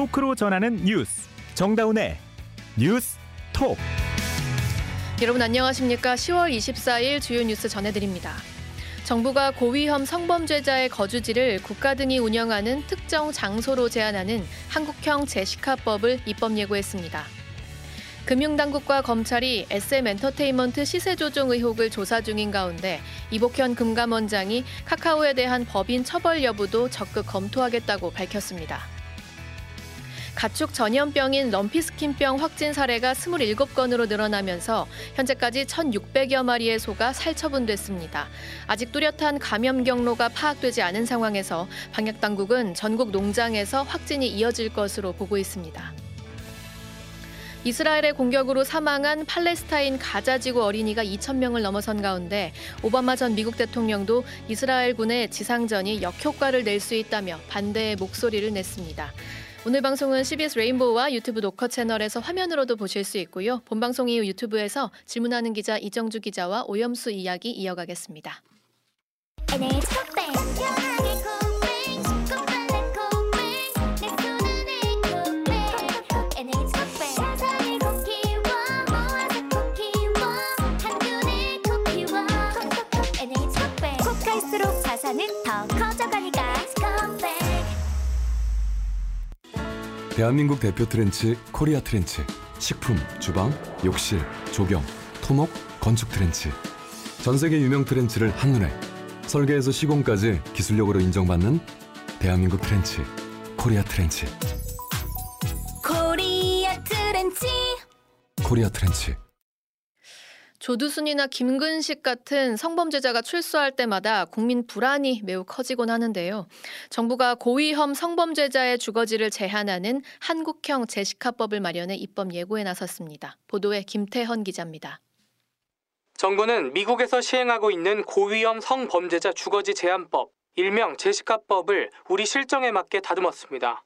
토크로 전하는 뉴스 정다운의 뉴스 톡 여러분 안녕하십니까? 10월 24일 주요 뉴스 전해드립니다. 정부가 고위험 성범죄자의 거주지를 국가 등이 운영하는 특정 장소로 제한하는 한국형 제시카법을 입법 예고했습니다. 금융당국과 검찰이 SM 엔터테인먼트 시세 조종 의혹을 조사 중인 가운데 이복현 금감원장이 카카오에 대한 법인 처벌 여부도 적극 검토하겠다고 밝혔습니다. 가축 전염병인 럼피스킨병 확진 사례가 27건으로 늘어나면서 현재까지 1,600여 마리의 소가 살처분됐습니다. 아직 뚜렷한 감염 경로가 파악되지 않은 상황에서 방역 당국은 전국 농장에서 확진이 이어질 것으로 보고 있습니다. 이스라엘의 공격으로 사망한 팔레스타인 가자지구 어린이가 2천 명을 넘어선 가운데 오바마 전 미국 대통령도 이스라엘군의 지상전이 역효과를 낼 수 있다며 반대의 목소리를 냈습니다. 오늘 방송은 CBS 레인보우와 유튜브 녹화 채널에서 화면으로도 보실 수 있고요. 본 방송 이후 유튜브에서 질문하는 기자 이정주 기자와 오염수 이야기 이어가겠습니다. 대한민국 대표 트렌치 코리아 트렌치 식품, 주방, 욕실, 조경, 토목, 건축 트렌치. 전 세계 유명 트렌치를 한눈에 설계에서 시공까지 기술력으로 인정받는 대한민국 트렌치 코리아 트렌치. 코리아 트렌치. 코리아 트렌치 조두순이나 김근식 같은 성범죄자가 출소할 때마다 국민 불안이 매우 커지곤 하는데요. 정부가 고위험 성범죄자의 주거지를 제한하는 한국형 제시카법을 마련해 입법 예고에 나섰습니다. 보도에 김태헌 기자입니다. 정부는 미국에서 시행하고 있는 고위험 성범죄자 주거지 제한법, 일명 제시카법을 우리 실정에 맞게 다듬었습니다.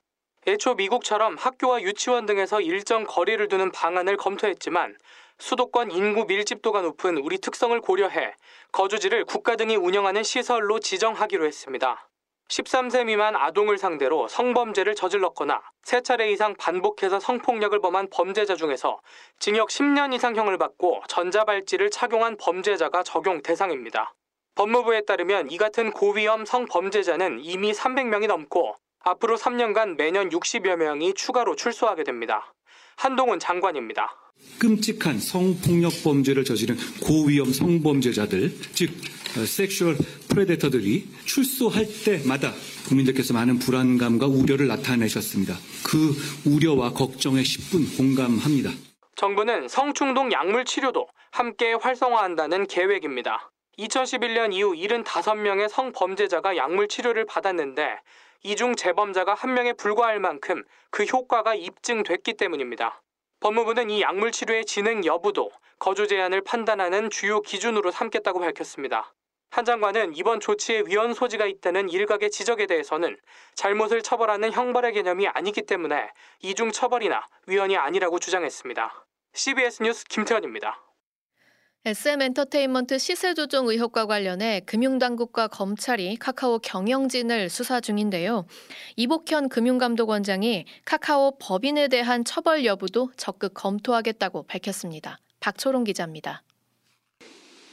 애초 미국처럼 학교와 유치원 등에서 일정 거리를 두는 방안을 검토했지만 수도권 인구 밀집도가 높은 우리 특성을 고려해 거주지를 국가 등이 운영하는 시설로 지정하기로 했습니다. 13세 미만 아동을 상대로 성범죄를 저질렀거나 세 차례 이상 반복해서 성폭력을 범한 범죄자 중에서 징역 10년 이상형을 받고 전자발찌를 착용한 범죄자가 적용 대상입니다. 법무부에 따르면 이 같은 고위험 성범죄자는 이미 300명이 넘고 앞으로 3년간 매년 60여 명이 추가로 출소하게 됩니다. 한동훈 장관입니다. 끔찍한 성폭력 범죄를 저지른 고위험 성범죄자들, 즉 sexual predator들이 출소할 때마다 국민들께서 많은 불안감과 우려를 나타내셨습니다. 그 우려와 걱정에 십분 공감합니다. 정부는 성충동 약물 치료도 함께 활성화한다는 계획입니다. 2011년 이후 75명의 성범죄자가 약물 치료를 받았는데 이중 재범자가 한 명에 불과할 만큼 그 효과가 입증됐기 때문입니다. 법무부는 이 약물 치료의 진행 여부도 거주 제한을 판단하는 주요 기준으로 삼겠다고 밝혔습니다. 한 장관은 이번 조치에 위헌 소지가 있다는 일각의 지적에 대해서는 잘못을 처벌하는 형벌의 개념이 아니기 때문에 이중 처벌이나 위헌이 아니라고 주장했습니다. CBS 뉴스 김태현입니다. SM 엔터테인먼트 시세 조정 의혹과 관련해 금융당국과 검찰이 카카오 경영진을 수사 중인데요. 이복현 금융감독원장이 카카오 법인에 대한 처벌 여부도 적극 검토하겠다고 밝혔습니다. 박초롱 기자입니다.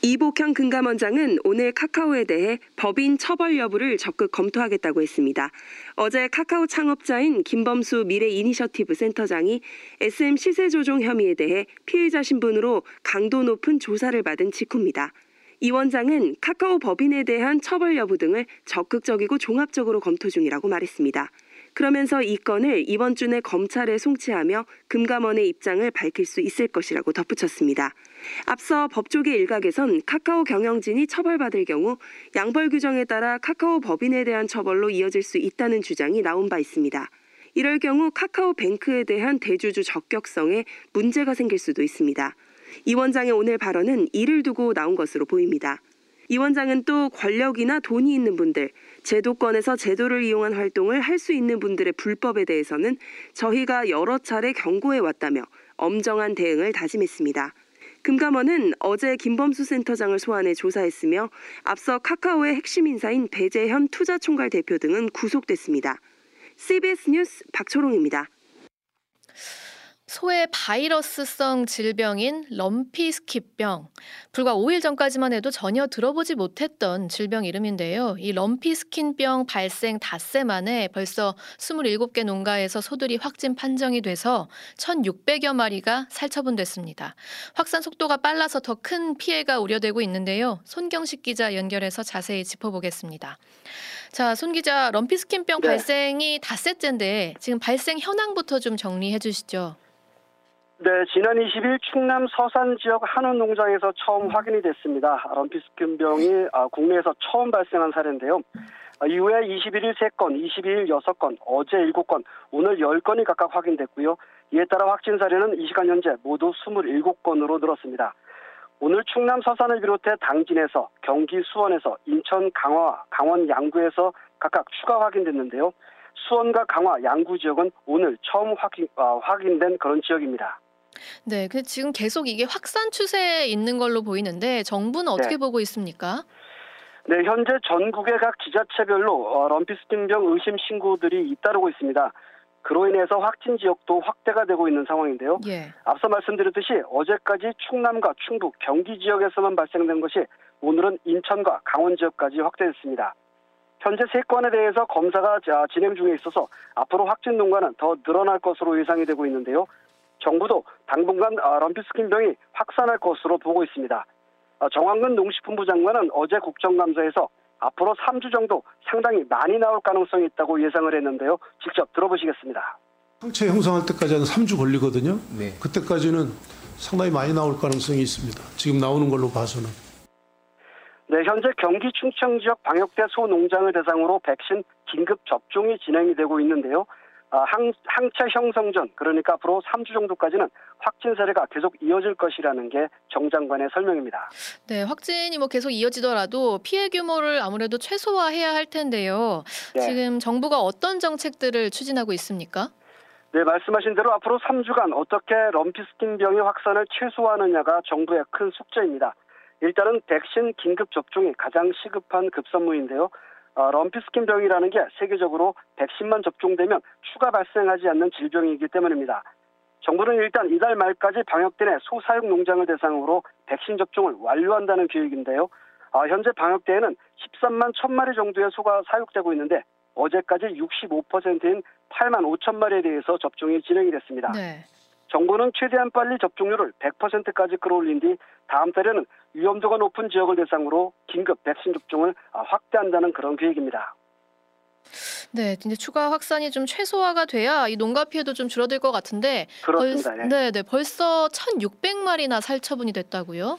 이복현 금감원장은 오늘 카카오에 대해 법인 처벌 여부를 적극 검토하겠다고 했습니다. 어제 카카오 창업자인 김범수 미래 이니셔티브 센터장이 SM 시세 조종 혐의에 대해 피의자 신분으로 강도 높은 조사를 받은 직후입니다. 이 원장은 카카오 법인에 대한 처벌 여부 등을 적극적이고 종합적으로 검토 중이라고 말했습니다. 그러면서 이 건을 이번 주 내 검찰에 송치하며 금감원의 입장을 밝힐 수 있을 것이라고 덧붙였습니다. 앞서 법조계 일각에선 카카오 경영진이 처벌받을 경우 양벌 규정에 따라 카카오 법인에 대한 처벌로 이어질 수 있다는 주장이 나온 바 있습니다. 이럴 경우 카카오 뱅크에 대한 대주주 적격성에 문제가 생길 수도 있습니다. 이 원장의 오늘 발언은 이를 두고 나온 것으로 보입니다. 이 원장은 또 권력이나 돈이 있는 분들, 제도권에서 제도를 이용한 활동을 할 수 있는 분들의 불법에 대해서는 저희가 여러 차례 경고해 왔다며 엄정한 대응을 다짐했습니다. 금감원은 어제 김범수 센터장을 소환해 조사했으며 앞서 카카오의 핵심 인사인 배재현 투자총괄 대표 등은 구속됐습니다. CBS 뉴스 박초롱입니다. 소의 바이러스성 질병인 럼피스키병. 불과 5일 전까지만 해도 전혀 들어보지 못했던 질병 이름인데요. 이 럼피스킨병 발생 닷새 만에 벌써 27개 농가에서 소들이 확진 판정이 돼서 1,600여 마리가 살처분됐습니다. 확산 속도가 빨라서 더 큰 피해가 우려되고 있는데요. 손경식 기자 연결해서 자세히 짚어보겠습니다. 자, 손 기자, 럼피스킨병 네. 발생이 닷새째인데 지금 발생 현황부터 좀 정리해 주시죠. 네, 지난 20일 충남 서산 지역 한우 농장에서 처음 확인이 됐습니다. 럼피스킨병이 아, 국내에서 처음 발생한 사례인데요. 아, 이후에 21일 3건, 22일 6건, 어제 7건, 오늘 10건이 각각 확인됐고요. 이에 따라 확진 사례는 이 시간 현재 모두 27건으로 늘었습니다. 오늘 충남 서산을 비롯해 당진에서, 경기 수원에서, 인천 강화, 강원 양구에서 각각 추가 확인됐는데요. 수원과 강화, 양구 지역은 오늘 처음 확인, 아, 확인된 그런 지역입니다. 네, 근데 지금 계속 이게 확산 추세에 있는 걸로 보이는데 정부는 어떻게 네. 보고 있습니까? 네, 현재 전국의 각 지자체별로 어, 럼피스킨병 의심 신고들이 잇따르고 있습니다. 그로 인해서 확진 지역도 확대가 되고 있는 상황인데요. 예. 앞서 말씀드렸듯이 어제까지 충남과 충북, 경기 지역에서만 발생된 것이 오늘은 인천과 강원 지역까지 확대됐습니다. 현재 세 건에 대해서 검사가 자- 진행 중에 있어서 앞으로 확진 농가는 더 늘어날 것으로 예상이 되고 있는데요. 정부도 당분간 아, 럼피스킨 병이 확산할 것으로 보고 있습니다. 아, 정황근 농식품부 장관은 어제 국정감사에서 앞으로 3주 정도 상당히 많이 나올 가능성이 있다고 예상을 했는데요. 직접 들어보시겠습니다. 항체 형성할 때까지 한 3주 걸리거든요. 네. 그때까지는 상당히 많이 나올 가능성이 있습니다. 지금 나오는 걸로 봐서는. 네, 현재 경기 충청 지역 방역대 소농장을 대상으로 백신 긴급 접종이 진행이 되고 있는데요. 아, 항, 항체 형성 전, 그러니까 앞으로 3주 정도까지는 확진 사례가 계속 이어질 것이라는 게 정 장관의 설명입니다. 네, 확진이 뭐 계속 이어지더라도 피해 규모를 아무래도 최소화해야 할 텐데요. 네. 지금 정부가 어떤 정책들을 추진하고 있습니까? 네, 말씀하신 대로 앞으로 3주간 어떻게 럼피스킨 병의 확산을 최소화하느냐가 정부의 큰 숙제입니다. 일단은 백신 긴급 접종이 가장 시급한 급선무인데요. 어, 럼피 스킨병이라는 게 세계적으로 백신만 접종되면 추가 발생하지 않는 질병이기 때문입니다. 정부는 일단 이달 말까지 방역대 내 소사육 농장을 대상으로 백신 접종을 완료한다는 계획인데요. 아, 현재 방역대에는 13만 1000마리 정도의 소가 사육되고 있는데 어제까지 65%인 8만 5천 마리에 대해서 접종이 진행이 됐습니다. 네. 정부는 최대한 빨리 접종률을 100%까지 끌어올린 뒤 다음 달에는 위험도가 높은 지역을 대상으로 긴급 백신 접종을 아, 확대한다는 그런 계획입니다. 네, 이제 추가 확산이 좀 최소화가 돼야 이 농가 피해도 좀 줄어들 것 같은데 그렇습니다. 예. 네, 네. 벌써 1,600마리나 살처분이 됐다고요?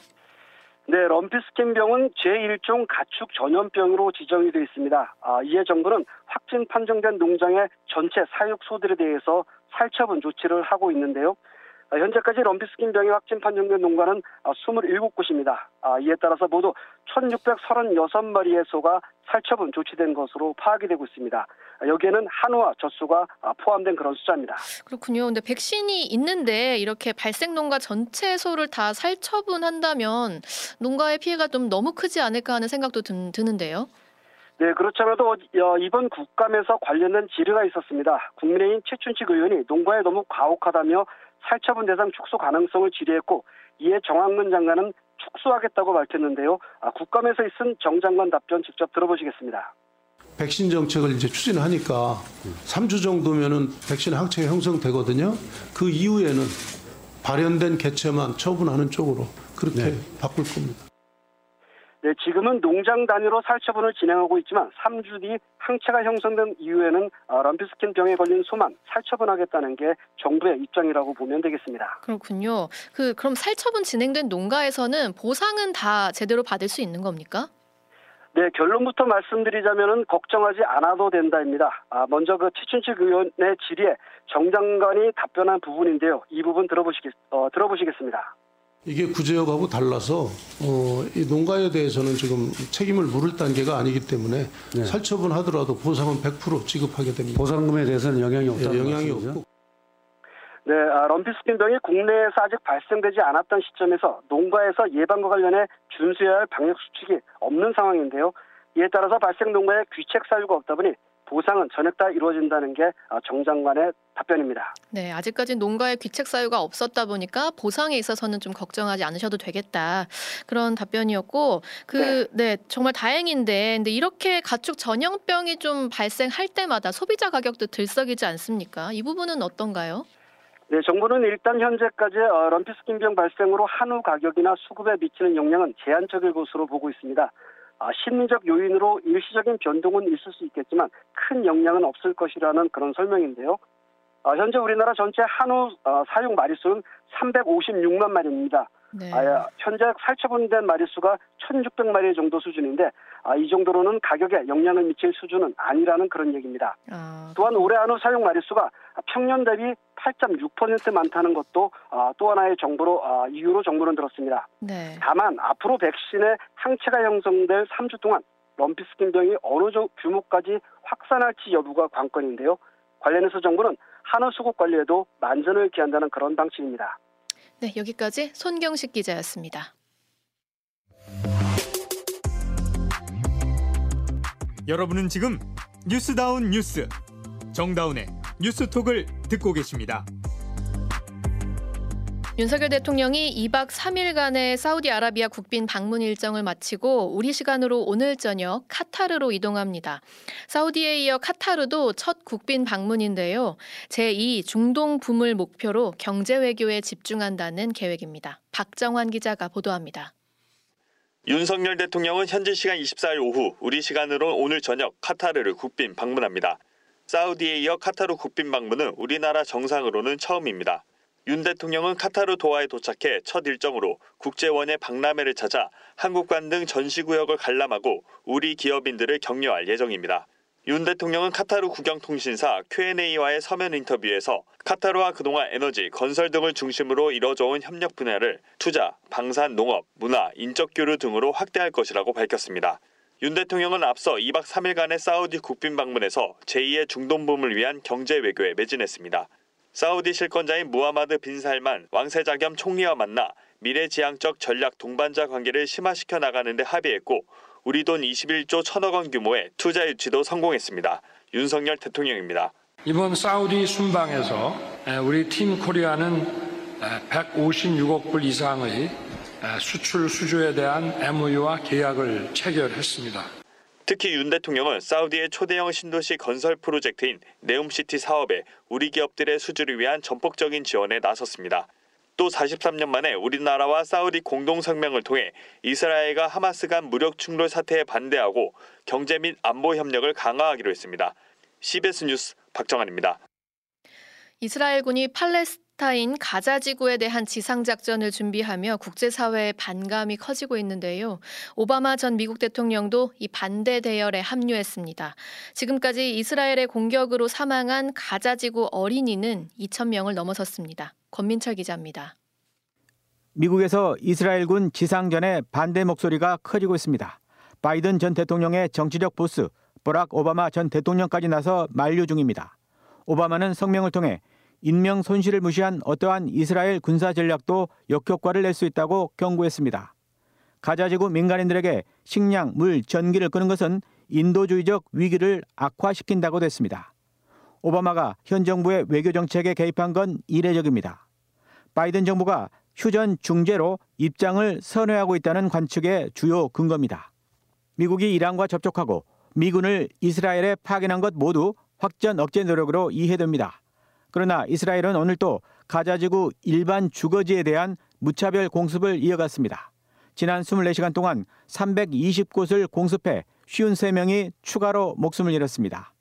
네, 럼피스킨병은 제1종 가축 전염병으로 지정이 되어 있습니다. 아, 이에 정부는 확진 판정된 농장의 전체 사육 소들에 대해서 살처분 조치를 하고 있는데요. 아, 현재까지 럼피스킨 병이 확진 판정된 농가는 아, 27곳입니다. 아, 이에 따라서 모두 1,636마리의 소가 살처분 조치된 것으로 파악이 되고 있습니다. 아, 여기에는 한우와 젖소가 아, 포함된 그런 숫자입니다. 그렇군요. 근데 백신이 있는데 이렇게 발생 농가 전체 소를 다 살처분한다면 농가의 피해가 좀 너무 크지 않을까 하는 생각도 든, 드는데요. 네, 그렇잖아도 어, 이번 국감에서 관련된 질의가 있었습니다. 국민의힘 최춘식 의원이 농가에 너무 가혹하다며 살처분 대상 축소 가능성을 질의했고 이에 정황근 장관은 축소하겠다고 밝혔는데요. 아, 국감에서 있은 정 장관 답변 직접 들어보시겠습니다. 백신 정책을 이제 추진하니까 3주 정도면은 백신 항체가 형성되거든요. 그 이후에는 발현된 개체만 처분하는 쪽으로 그렇게 바꿀 겁니다. 네, 지금은 농장 단위로 살처분을 진행하고 있지만 3주 뒤 항체가 형성된 이후에는 어, 럼피스킨 병에 걸린 소만 살처분하겠다는 게 정부의 입장이라고 보면 되겠습니다. 그렇군요. 그 그럼 살처분 진행된 농가에서는 보상은 다 제대로 받을 수 있는 겁니까? 네, 결론부터 말씀드리자면은 걱정하지 않아도 된다입니다. 아, 먼저 그 최춘식 의원의 질의에 정 장관이 답변한 부분인데요. 이 부분 들어보시겠, 어, 들어보시겠습니다. 이게 구제역하고 달라서 어, 이 농가에 대해서는 지금 책임을 물을 단계가 아니기 때문에 네. 살처분 하더라도 보상은 100% 지급하게 됩니다. 보상금에 대해서는 영향이 예, 없다는 영향이 말씀이죠? 없고 네, 아, 럼피스킨 병이 국내에서 아직 발생되지 않았던 시점에서 농가에서 예방과 관련해 준수해야 할 방역 수칙이 없는 상황인데요. 이에 따라서 발생 농가에 귀책 사유가 없다 보니 보상은 전액 다 이루어진다는 게 어, 정 장관의 답변입니다. 네, 아직까지 농가의 귀책 사유가 없었다 보니까 보상에 있어서는 좀 걱정하지 않으셔도 되겠다. 그런 답변이었고 그 네, 정말 다행인데 근데 이렇게 가축 전염병이 좀 발생할 때마다 소비자 가격도 들썩이지 않습니까? 이 부분은 어떤가요? 네, 정부는 일단 현재까지 어, 럼피스킨병 발생으로 한우 가격이나 수급에 미치는 영향은 제한적일 것으로 보고 있습니다. 아, 심리적 요인으로 일시적인 변동은 있을 수 있겠지만 큰 영향은 없을 것이라는 그런 설명인데요. 아, 현재 우리나라 전체 한우 어, 사육 마리수는 356만 마리입니다. 네. 아, 현재 살처분된 마리수가 1,600마리 정도 수준인데 아, 이 정도로는 가격에 영향을 미칠 수준은 아니라는 그런 얘기입니다. 아, 또한 올해 한우 사육 마리수가 평년 대비 8.6% 많다는 것도 아, 또 하나의 정보로 아, 이유로 정보는 들었습니다. 네. 다만 앞으로 백신의 항체가 형성될 3주 동안 럼피스킨병이 어느 정도 규모까지 확산할지 여부가 관건인데요. 관련해서 정부는 한우 수급 관리에도 만전을 기한다는 그런 방침입니다. 네, 여기까지 손경식 기자였습니다. 여러분은 지금 뉴스다운 뉴스 정다운의 뉴스톡을 듣고 계십니다. 윤석열 대통령이 2박 3일간의 사우디아라비아 국빈 방문 일정을 마치고 우리 시간으로 오늘 저녁 카타르로 이동합니다. 사우디에 이어 카타르도 첫 국빈 방문인데요. 제2 중동 붐을 목표로 경제 외교에 집중한다는 계획입니다. 박정환 기자가 보도합니다. 윤석열 대통령은 현지 시간 24일 오후 우리 시간으로 오늘 저녁 카타르를 국빈 방문합니다. 사우디에 이어 카타르 국빈 방문은 우리나라 정상으로는 처음입니다. 윤 대통령은 카타르 도하에 도착해 첫 일정으로 국제원예 박람회를 찾아 한국관 등 전시구역을 관람하고 우리 기업인들을 격려할 예정입니다. 윤 대통령은 카타르 국영통신사 Q&A와의 서면 인터뷰에서 카타르와 그동안 에너지, 건설 등을 중심으로 이뤄져온 협력 분야를 투자, 방산, 농업, 문화, 인적 교류 등으로 확대할 것이라고 밝혔습니다. 윤 대통령은 앞서 2박 3일간의 사우디 국빈 방문에서 제2의 중동붐을 위한 경제 외교에 매진했습니다. 사우디 실권자인 무하마드 빈 살만 왕세자 겸 총리와 만나 미래지향적 전략 동반자 관계를 심화시켜 나가는 데 합의했고 우리 돈 21조 천억 원 규모의 투자 유치도 성공했습니다. 윤석열 대통령입니다. 이번 사우디 순방에서 우리 팀 코리아는 156억 불 이상의 수출 수주에 대한 MOU와 계약을 체결했습니다. 특히 윤 대통령은 사우디의 초대형 신도시 건설 프로젝트인 네움시티 사업에 우리 기업들의 수주를 위한 전폭적인 지원에 나섰습니다. 또 43년 만에 우리나라와 사우디 공동 성명을 통해 이스라엘과 하마스 간 무력 충돌 사태에 반대하고 경제 및 안보 협력을 강화하기로 했습니다. CBS 뉴스 박정환입니다. 이스라엘군이 팔레스타인 가자 지구에 대한 지상 작전을 준비하며 국제사회의 반감이 커지고 있는데요. 오바마 전 미국 대통령도 이 반대 대열에 합류했습니다. 지금까지 이스라엘의 공격으로 사망한 가자 지구 어린이는 2천 명을 넘어섰습니다. 권민철 기자입니다. 미국에서 이스라엘군 지상전에 반대 목소리가 커지고 있습니다. 바이든 전 대통령의 정치적 보스 버락 오바마 전 대통령까지 나서 만류 중입니다. 오바마는 성명을 통해 인명 손실을 무시한 어떠한 이스라엘 군사 전략도 역효과를 낼 수 있다고 경고했습니다. 가자지구 민간인들에게 식량, 물, 전기를 끄는 것은 인도주의적 위기를 악화시킨다고 했습니다. 오바마가 현 정부의 외교 정책에 개입한 건 이례적입니다. 바이든 정부가 휴전 중재로 입장을 선회하고 있다는 관측의 주요 근거입니다. 미국이 이란과 접촉하고 미군을 이스라엘에 파견한 것 모두 확전 억제 노력으로 이해됩니다. 그러나 이스라엘은 오늘 또 가자지구 일반 주거지에 대한 무차별 공습을 이어갔습니다. 지난 24시간 동안 320곳을 공습해 53명이 추가로 목숨을 잃었습니다.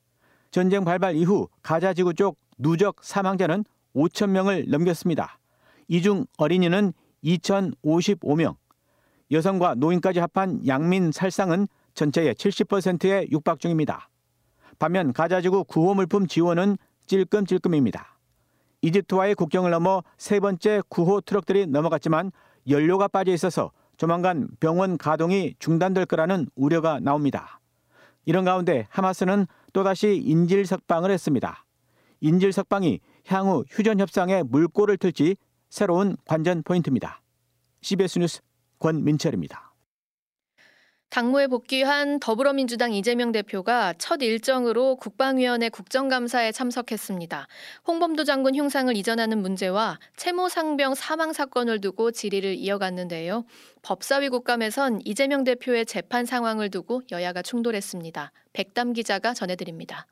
전쟁 발발 이후 가자지구 쪽 누적 사망자는 5천 명을 넘겼습니다. 이 중 어린이는 2,055명, 여성과 노인까지 합한 양민 살상은 전체의 70%에 육박 중입니다. 반면 가자지구 구호 물품 지원은 찔끔찔끔입니다. 이집트와의 국경을 넘어 세 번째 구호 트럭들이 넘어갔지만 연료가 빠져 있어서 조만간 병원 가동이 중단될 거라는 우려가 나옵니다. 이런 가운데 하마스는 또다시 인질 석방을 했습니다. 인질 석방이 향후 휴전 협상에 물꼬를 틀지 새로운 관전 포인트입니다. CBS 뉴스 권민철입니다. 당무에 복귀한 더불어민주당 이재명 대표가 첫 일정으로 국방위원회 국정감사에 참석했습니다. 홍범도 장군 흉상을 이전하는 문제와 채모 상병 사망 사건을 두고 질의를 이어갔는데요. 법사위 국감에선 이재명 대표의 재판 상황을 두고 여야가 충돌했습니다. 백담 기자가 전해드립니다.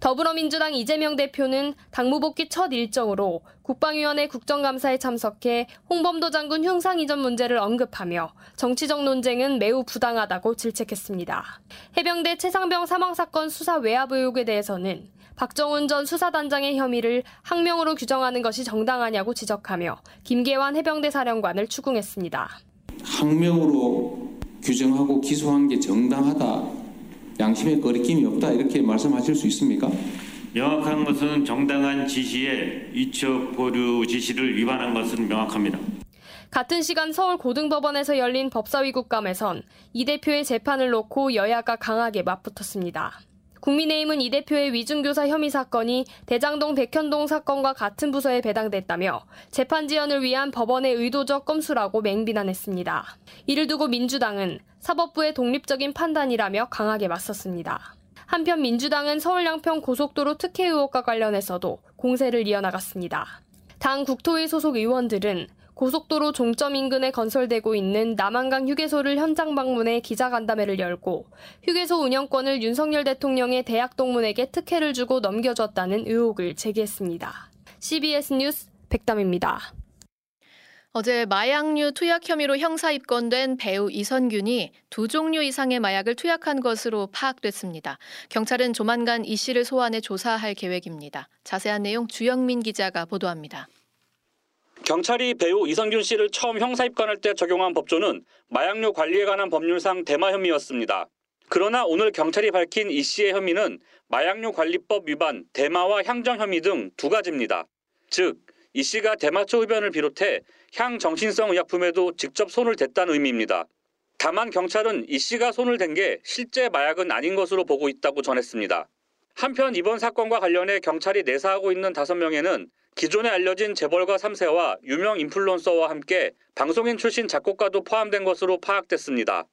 더불어민주당 이재명 대표는 당무 복귀 첫 일정으로 국방위원회 국정감사에 참석해 홍범도 장군 흉상 이전 문제를 언급하며 정치적 논쟁은 매우 부당하다고 질책했습니다. 해병대 최상병 사망 사건 수사 외압 의혹에 대해서는 박정훈 전 수사단장의 혐의를 항명으로 규정하는 것이 정당하냐고 지적하며 김계환 해병대 사령관을 추궁했습니다. 항명으로 규정하고 기소한 게 정당하다. 양심에 거리낌이 없다 이렇게 말씀하실 수 있습니까? 명확한 것은 정당한 지시에 이첩 보류 지시를 위반한 것은 명확합니다. 같은 시간 서울 고등법원에서 열린 법사위 국감에선 이 대표의 재판을 놓고 여야가 강하게 맞붙었습니다. 국민의힘은 이 대표의 위중교사 혐의 사건이 대장동 백현동 사건과 같은 부서에 배당됐다며 재판 지연을 위한 법원의 의도적 꼼수라고 맹비난했습니다. 이를 두고 민주당은 사법부의 독립적인 판단이라며 강하게 맞섰습니다. 한편 민주당은 서울 양평 고속도로 특혜 의혹과 관련해서도 공세를 이어나갔습니다. 당 국토위 소속 의원들은 고속도로 종점 인근에 건설되고 있는 남한강 휴게소를 현장 방문해 기자간담회를 열고 휴게소 운영권을 윤석열 대통령의 대학 동문에게 특혜를 주고 넘겨줬다는 의혹을 제기했습니다. CBS 뉴스 백담입니다. 어제 마약류 투약 혐의로 형사 입건된 배우 이선균이 두 종류 이상의 마약을 투약한 것으로 파악됐습니다. 경찰은 조만간 이 씨를 소환해 조사할 계획입니다. 자세한 내용 주영민 기자가 보도합니다. 경찰이 배우 이선균 씨를 처음 형사 입건할 때 적용한 법조는 마약류 관리에 관한 법률상 대마 혐의였습니다. 그러나 오늘 경찰이 밝힌 이 씨의 혐의는 마약류 관리법 위반, 대마와 향정 혐의 등 두 가지입니다. 즉, 이 씨가 대마초 흡연을 비롯해 향 정신성 의약품에도 직접 손을 댔다는 의미입니다. 다만 경찰은 이 씨가 손을 댄 게 실제 마약은 아닌 것으로 보고 있다고 전했습니다. 한편 이번 사건과 관련해 경찰이 내사하고 있는 다섯 명에는 기존에 알려진 재벌가 3세와 유명 인플루언서와 함께 방송인 출신 작곡가도 포함된 것으로 파악됐습니다.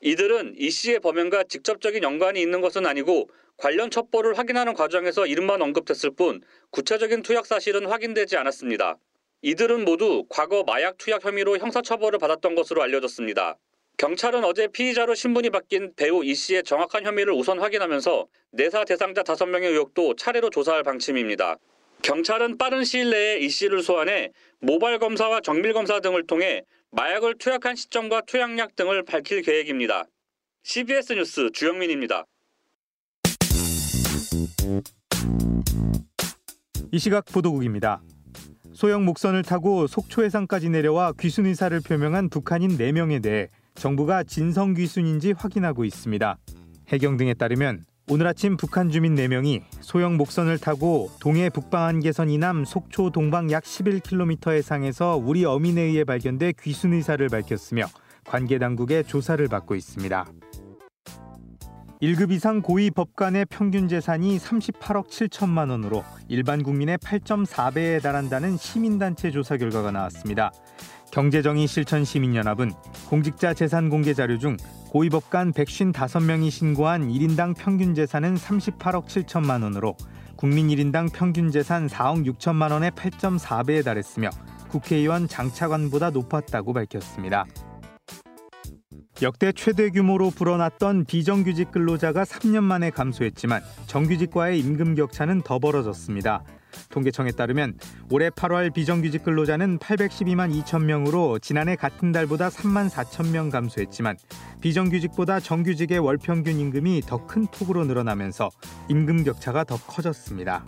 이들은 이 씨의 범행과 직접적인 연관이 있는 것은 아니고 관련 첩보를 확인하는 과정에서 이름만 언급됐을 뿐 구체적인 투약 사실은 확인되지 않았습니다. 이들은 모두 과거 마약 투약 혐의로 형사처벌을 받았던 것으로 알려졌습니다. 경찰은 어제 피의자로 신분이 바뀐 배우 이 씨의 정확한 혐의를 우선 확인하면서 내사 대상자 5명의 의혹도 차례로 조사할 방침입니다. 경찰은 빠른 시일 내에 이 씨를 소환해 모발 검사와 정밀 검사 등을 통해 마약을 투약한 시점과 투약량 등을 밝힐 계획입니다. CBS 뉴스 주영민입니다. 이 시각 보도국입니다. 소형 목선을 타고 속초 해상까지 내려와 귀순 의사를 표명한 북한인 4명에 대해 정부가 진성 귀순인지 확인하고 있습니다. 해경 등에 따르면 오늘 아침 북한 주민 4명이 소형 목선을 타고 동해 북방 한계선 이남 속초 동방 약 11km 해상에서 우리 어민에 의해 발견돼 귀순 의사를 밝혔으며 관계 당국의 조사를 받고 있습니다. 1급 이상 고위 법관의 평균 재산이 38억 7천만 원으로 일반 국민의 8.4배에 달한다는 시민단체 조사 결과가 나왔습니다. 경제정의 실천시민연합은 공직자 재산 공개 자료 중 고위법관 155명이 신고한 1인당 평균 재산은 38억 7천만 원으로 국민 1인당 평균 재산 4억 6천만 원의 8.4배에 달했으며 국회의원 장차관보다 높았다고 밝혔습니다. 역대 최대 규모로 불어났던 비정규직 근로자가 3년 만에 감소했지만 정규직과의 임금 격차는 더 벌어졌습니다. 통계청에 따르면 올해 8월 비정규직 근로자는 812만 2천 명으로 지난해 같은 달보다 3만 4천 명 감소했지만 비정규직보다 정규직의 월 평균 임금이 더 큰 폭으로 늘어나면서 임금 격차가 더 커졌습니다.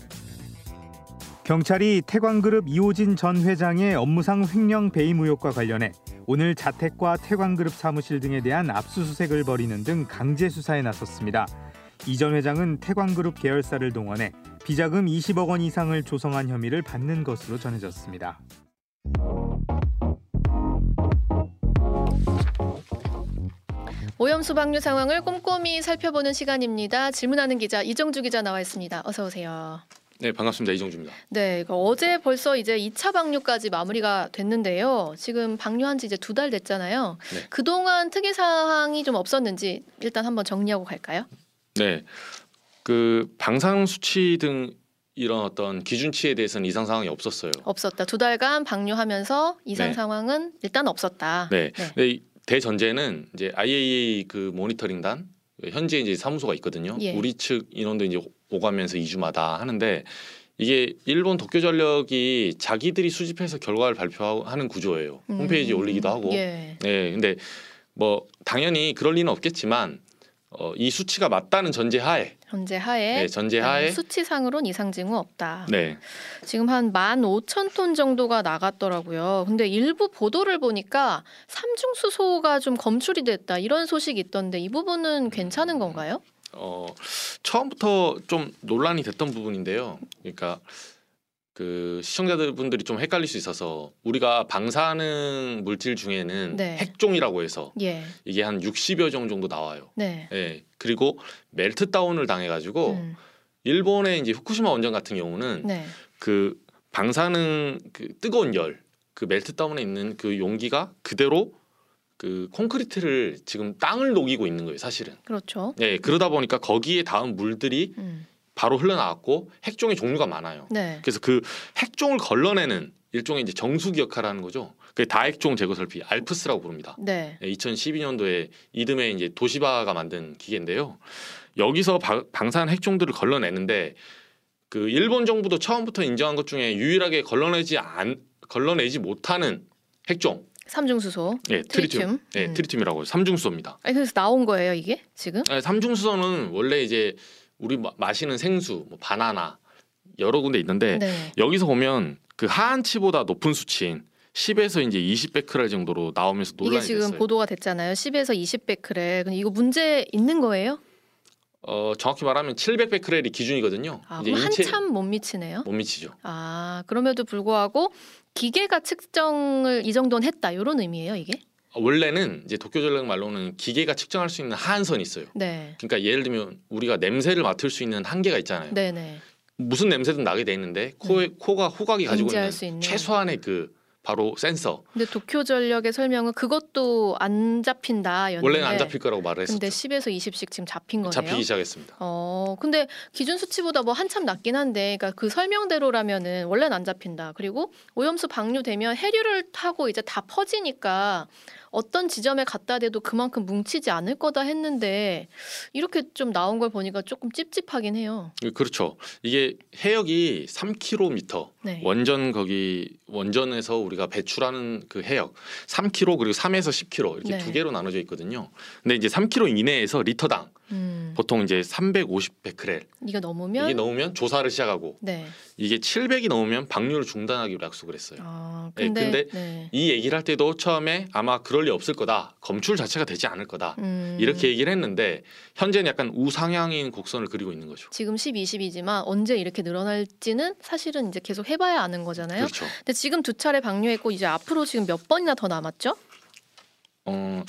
경찰이 태광그룹 이호진 전 회장의 업무상 횡령 배임 의혹과 관련해 오늘 자택과 태광그룹 사무실 등에 대한 압수수색을 벌이는 등 강제 수사에 나섰습니다. 이 전 회장은 태광그룹 계열사를 동원해 비자금 20억 원 이상을 조성한 혐의를 받는 것으로 전해졌습니다. 오염 수 방류 상황을 꼼꼼히 살펴보는 시간입니다. 질문하는 기자 이정주 기자 나와 있습니다. 어서 오세요. 네, 반갑습니다. 이정주입니다. 네, 그러니까 어제 벌써 이제 2차 방류까지 마무리가 됐는데요. 지금 방류한 지 이제 두 달 됐잖아요. 네. 그동안 특이 사항이 좀 없었는지 일단 한번 정리하고 갈까요? 네. 그 방사능 수치 등 이런 어떤 기준치에 대해서는 이상 상황이 없었어요. 없었다. 두 달간 방류하면서 이상 네. 상황은 일단 없었다. 네. 이 대전제는 이제 IAEA 그 모니터링단 현재 이제 사무소가 있거든요. 예. 우리 측 인원도 이제 오가면서 2주마다 하는데 이게 일본 도쿄 전력이 자기들이 수집해서 결과를 발표하는 구조예요. 음. 홈페이지에 올리기도 하고. 예. 네. 근데 뭐 당연히 그럴 리는 없겠지만 어, 이 수치가 맞다는 전제 하에 현재 하에 네, 전제 하에 수치상으로는 이상 징후 없다. 네. 지금 한 15,000톤 정도가 나갔더라고요. 근데 일부 보도를 보니까 삼중 수소가 좀 검출이 됐다 이런 소식이 있던데 이 부분은 괜찮은 건가요? 어, 처음부터 좀 논란이 됐던 부분인데요. 그러니까 그 시청자들 분들이 좀 헷갈릴 수 있어서 우리가 방사능 물질 중에는 네. 핵종이라고 해서 예. 이게 한 60여 종 정도 나와요. 네. 예. 그리고 멜트 다운을 당해 가지고 음. 일본의 이제 후쿠시마 원전 같은 경우는 네. 그 방사능 그 뜨거운 열, 그 멜트 다운에 있는 그 용기가 그대로 그 콘크리트를 지금 땅을 녹이고 있는 거예요, 사실은. 그렇죠. 네, 그러다 보니까 거기에 닿은 물들이 음. 바로 흘러나왔고 핵종의 종류가 많아요. 네. 그래서 그 핵종을 걸러내는 일종의 이제 정수기 역할을 하는 거죠. 그게 다핵종 제거 설비 알프스라고 부릅니다. 네. 2012년도에 이듬해 이제 도시바가 만든 기계인데요. 여기서 바- 방사능 핵종들을 걸러내는데 그 일본 정부도 처음부터 인정한 것 중에 유일하게 걸러내지 안 걸러내지 못하는 핵종, 삼중 수소. 예, 트리튬, 트리튬. 예, 음. 트리튬이라고 삼중수소입니다. 아니 그래서 나온 거예요 이게 지금? 네, 삼중수소는 원래 이제 우리 마- 마시는 생수, 뭐 바나나 여러 군데 있는데 네. 여기서 보면 그 하한치보다 높은 수치인 10에서 이제 20베크렐 정도로 나오면서 이게 논란이 지금 됐어요. 보도가 됐잖아요. 10에서 20베크렐. 근데 이거 문제 있는 거예요? 어, 정확히 말하면 700베크렐이 기준이거든요. 아, 이제 인체 한참 못 미치네요. 못 미치죠. 아 그럼에도 불구하고 기계가 측정을 이 정도는 했다 이런 의미예요 이게? 어, 원래는 이제 도쿄 전력 말로는 기계가 측정할 수 있는 하한선이 있어요. 네. 그러니까 예를 들면 우리가 냄새를 맡을 수 있는 한계가 있잖아요. 네네. 무슨 냄새든 나게 돼 있는데 코에 코가 후각이 가지고 있는, 수 있는. 최소한의 그 바로 센서. 근데 도쿄 전력의 설명은 그것도 안 잡힌다 였는데 원래는 안 잡힐 거라고 말을 했었죠. 근데 10에서 20씩 지금 잡힌 거네요. 잡히기 시작했습니다. 어, 근데 기준 수치보다 뭐 한참 낮긴 한데, 그러니까 그 설명대로라면은 원래는 안 잡힌다. 그리고 오염수 방류되면 해류를 타고 이제 다 퍼지니까 어떤 지점에 갖다 대도 그만큼 뭉치지 않을 거다 했는데 이렇게 좀 나온 걸 보니까 조금 찝찝하긴 해요. 그렇죠. 이게 해역이 3km 네. 원전 거기 원전에서 우리 가 배출하는 그 해역 3km 그리고 3에서 10km 이렇게 네. 두 개로 나눠져 있거든요. 근데 이제 3km 이내에서 리터당 음, 보통 이제 350베크렐 이게 넘으면 이게 넘으면 조사를 시작하고 네. 이게 700이 넘으면 방류를 중단하기로 약속을 했어요. 아, 네, 근데 근데 네. 이 얘기를 할 때도 처음에 아마 그럴 리 없을 거다. 검출 자체가 되지 않을 거다. 음. 이렇게 얘기를 했는데 현재는 약간 우상향인 곡선을 그리고 있는 거죠. 지금 10, 20이지만 언제 이렇게 늘어날지는 사실은 이제 계속 해봐야 아는 거잖아요. 그렇죠. 근데 지금 두 차례 방류했고 이제 앞으로 지금 몇 번이나 더 남았죠? 어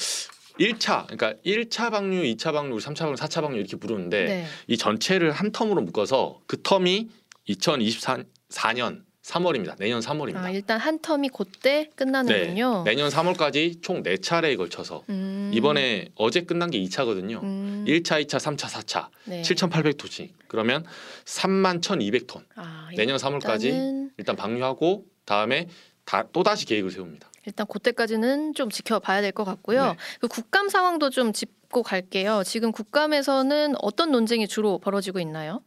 1차 그러니까 1차 방류, 2차 방류, 3차 방류, 4차 방류 이렇게 부르는데 네. 이 전체를 한 텀으로 묶어서 그 텀이 2024년 3월입니다. 내년 3월입니다. 아, 일단 한 텀이 그때 끝나는군요. 네. 내년 3월까지 총 4차례에 걸쳐서 음. 이번에 어제 끝난 게 2차거든요. 음. 1차, 2차, 3차, 4차. 네. 7,800톤씩. 그러면 3만 1,200톤. 아, 내년 3월까지 일단은 일단 방류하고 다음에 다, 또 다시 계획을 세웁니다. 일단 그때까지는 좀 지켜봐야 될 것 같고요. 네. 그 국감 상황도 좀 짚고 갈게요. 지금 국감에서는 어떤 논쟁이 주로 벌어지고 있나요?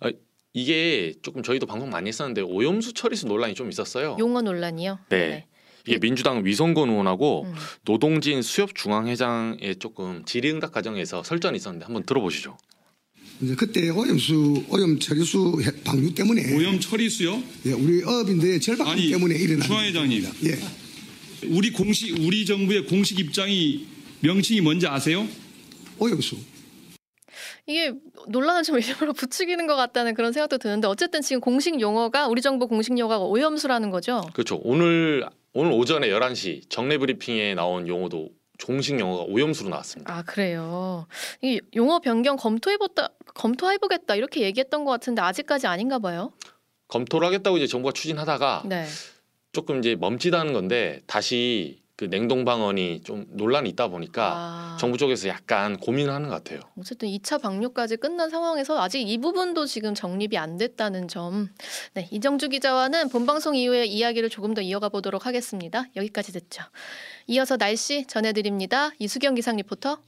아, 이게 조금 저희도 방송 많이 했었는데 오염수 처리수 논란이 좀 있었어요. 용어 논란이요. 네. 이게 민주당 위성건 의원하고 음. 노동진 수협 중앙회장의 조금 질의응답 과정에서 설전이 있었는데 한번 들어보시죠. 이제 그때 오염수 오염 처리수 해- 방류 때문에 오염 처리수요? 예, 우리 어업인데 절반 아니, 때문에 일어난 주 회장님. 예, 우리 공식 우리 정부의 공식 입장이 명칭이 뭔지 아세요? 오염수. 이게 논란을 좀 일부러 부추기는 것 같다는 그런 생각도 드는데 어쨌든 지금 공식 용어가 우리 정부 공식 용어가 오염수라는 거죠. 그렇죠. 오늘 오늘 오전에 11시 정례 브리핑에 나온 용어도 종식 용어가 오염수로 나왔습니다. 아 그래요. 이 용어 변경 검토해보다 검토해보겠다 이렇게 얘기했던 것 같은데 아직까지 아닌가 봐요. 검토를 하겠다고 이제 정부가 추진하다가 네. 조금 이제 멈칫하는 건데 다시 그 냉동 방언이 좀 논란이 있다 보니까 아. 정부 쪽에서 약간 고민을 하는 것 같아요. 어쨌든 2차 방류까지 끝난 상황에서 아직 이 부분도 지금 정립이 안 됐다는 점. 네, 이정주 기자와는 본방송 이후에 이야기를 조금 더 이어가 보도록 하겠습니다. 여기까지 듣죠. 이어서 날씨 전해드립니다. 이수경 기상 리포터.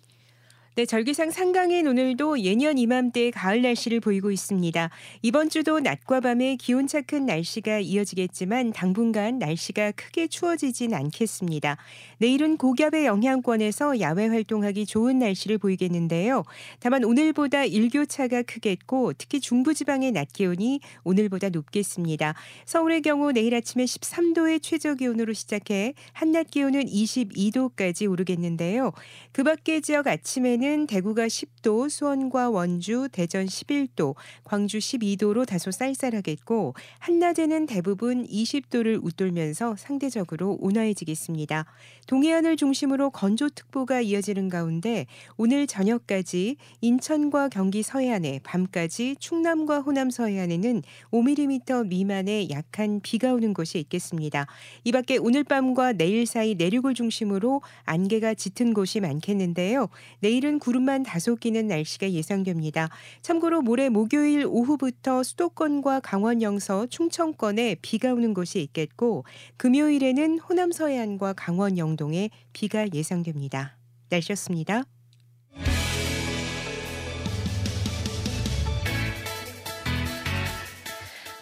네, 절기상 상강인 오늘도 예년 이맘때 가을 날씨를 보이고 있습니다. 이번 주도 낮과 밤에 기온차 큰 날씨가 이어지겠지만 당분간 날씨가 크게 추워지진 않겠습니다. 내일은 고기압의 영향권에서 야외 활동하기 좋은 날씨를 보이겠는데요. 다만 오늘보다 일교차가 크겠고 특히 중부지방의 낮 기온이 오늘보다 높겠습니다. 서울의 경우 내일 아침에 13도의 최저 기온으로 시작해 한낮 기온은 22도까지 오르겠는데요. 그 밖의 지역 아침에는 대구가 10도, 수원과 원주, 대전 11도, 광주 12도로 다소 쌀쌀하겠고 한낮에는 대부분 20도를 웃돌면서 상대적으로 온화해지겠습니다. 동해안을 중심으로 건조특보가 이어지는 가운데 오늘 저녁까지 인천과 경기 서해안에 밤까지 충남과 호남 서해안에는 5mm 미만의 약한 비가 오는 곳이 있겠습니다. 이 밖에 오늘 밤과 내일 사이 내륙을 중심으로 안개가 짙은 곳이 많겠는데요. 내일 은 구름만 다소 끼는 날씨가 예상됩니다. 참고로 모레 목요일 오후부터 수도권과 강원 영서, 충청권에 비가 오는 곳이 있겠고 금요일에는 호남 서해안과 강원 영동에 비가 예상됩니다. 날씨였습니다.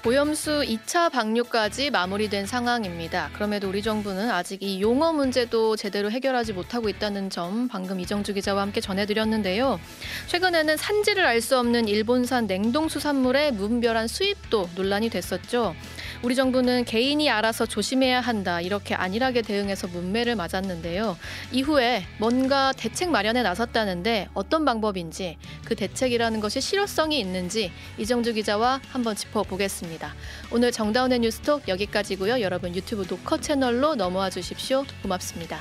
오염수 2차 방류까지 마무리된 상황입니다. 그럼에도 우리 정부는 아직 이 용어 문제도 제대로 해결하지 못하고 있다는 점 방금 이정주 기자와 함께 전해드렸는데요. 최근에는 산지를 알 수 없는 일본산 냉동수산물의 무분별한 수입도 논란이 됐었죠. 우리 정부는 개인이 알아서 조심해야 한다 이렇게 안일하게 대응해서 문매를 맞았는데요. 이후에 뭔가 대책 마련에 나섰다는데 어떤 방법인지 그 대책이라는 것이 실효성이 있는지 이정주 기자와 한번 짚어보겠습니다. 오늘 정다운의 뉴스톡 여기까지고요. 여러분 유튜브 노커 채널로 넘어와 주십시오. 고맙습니다.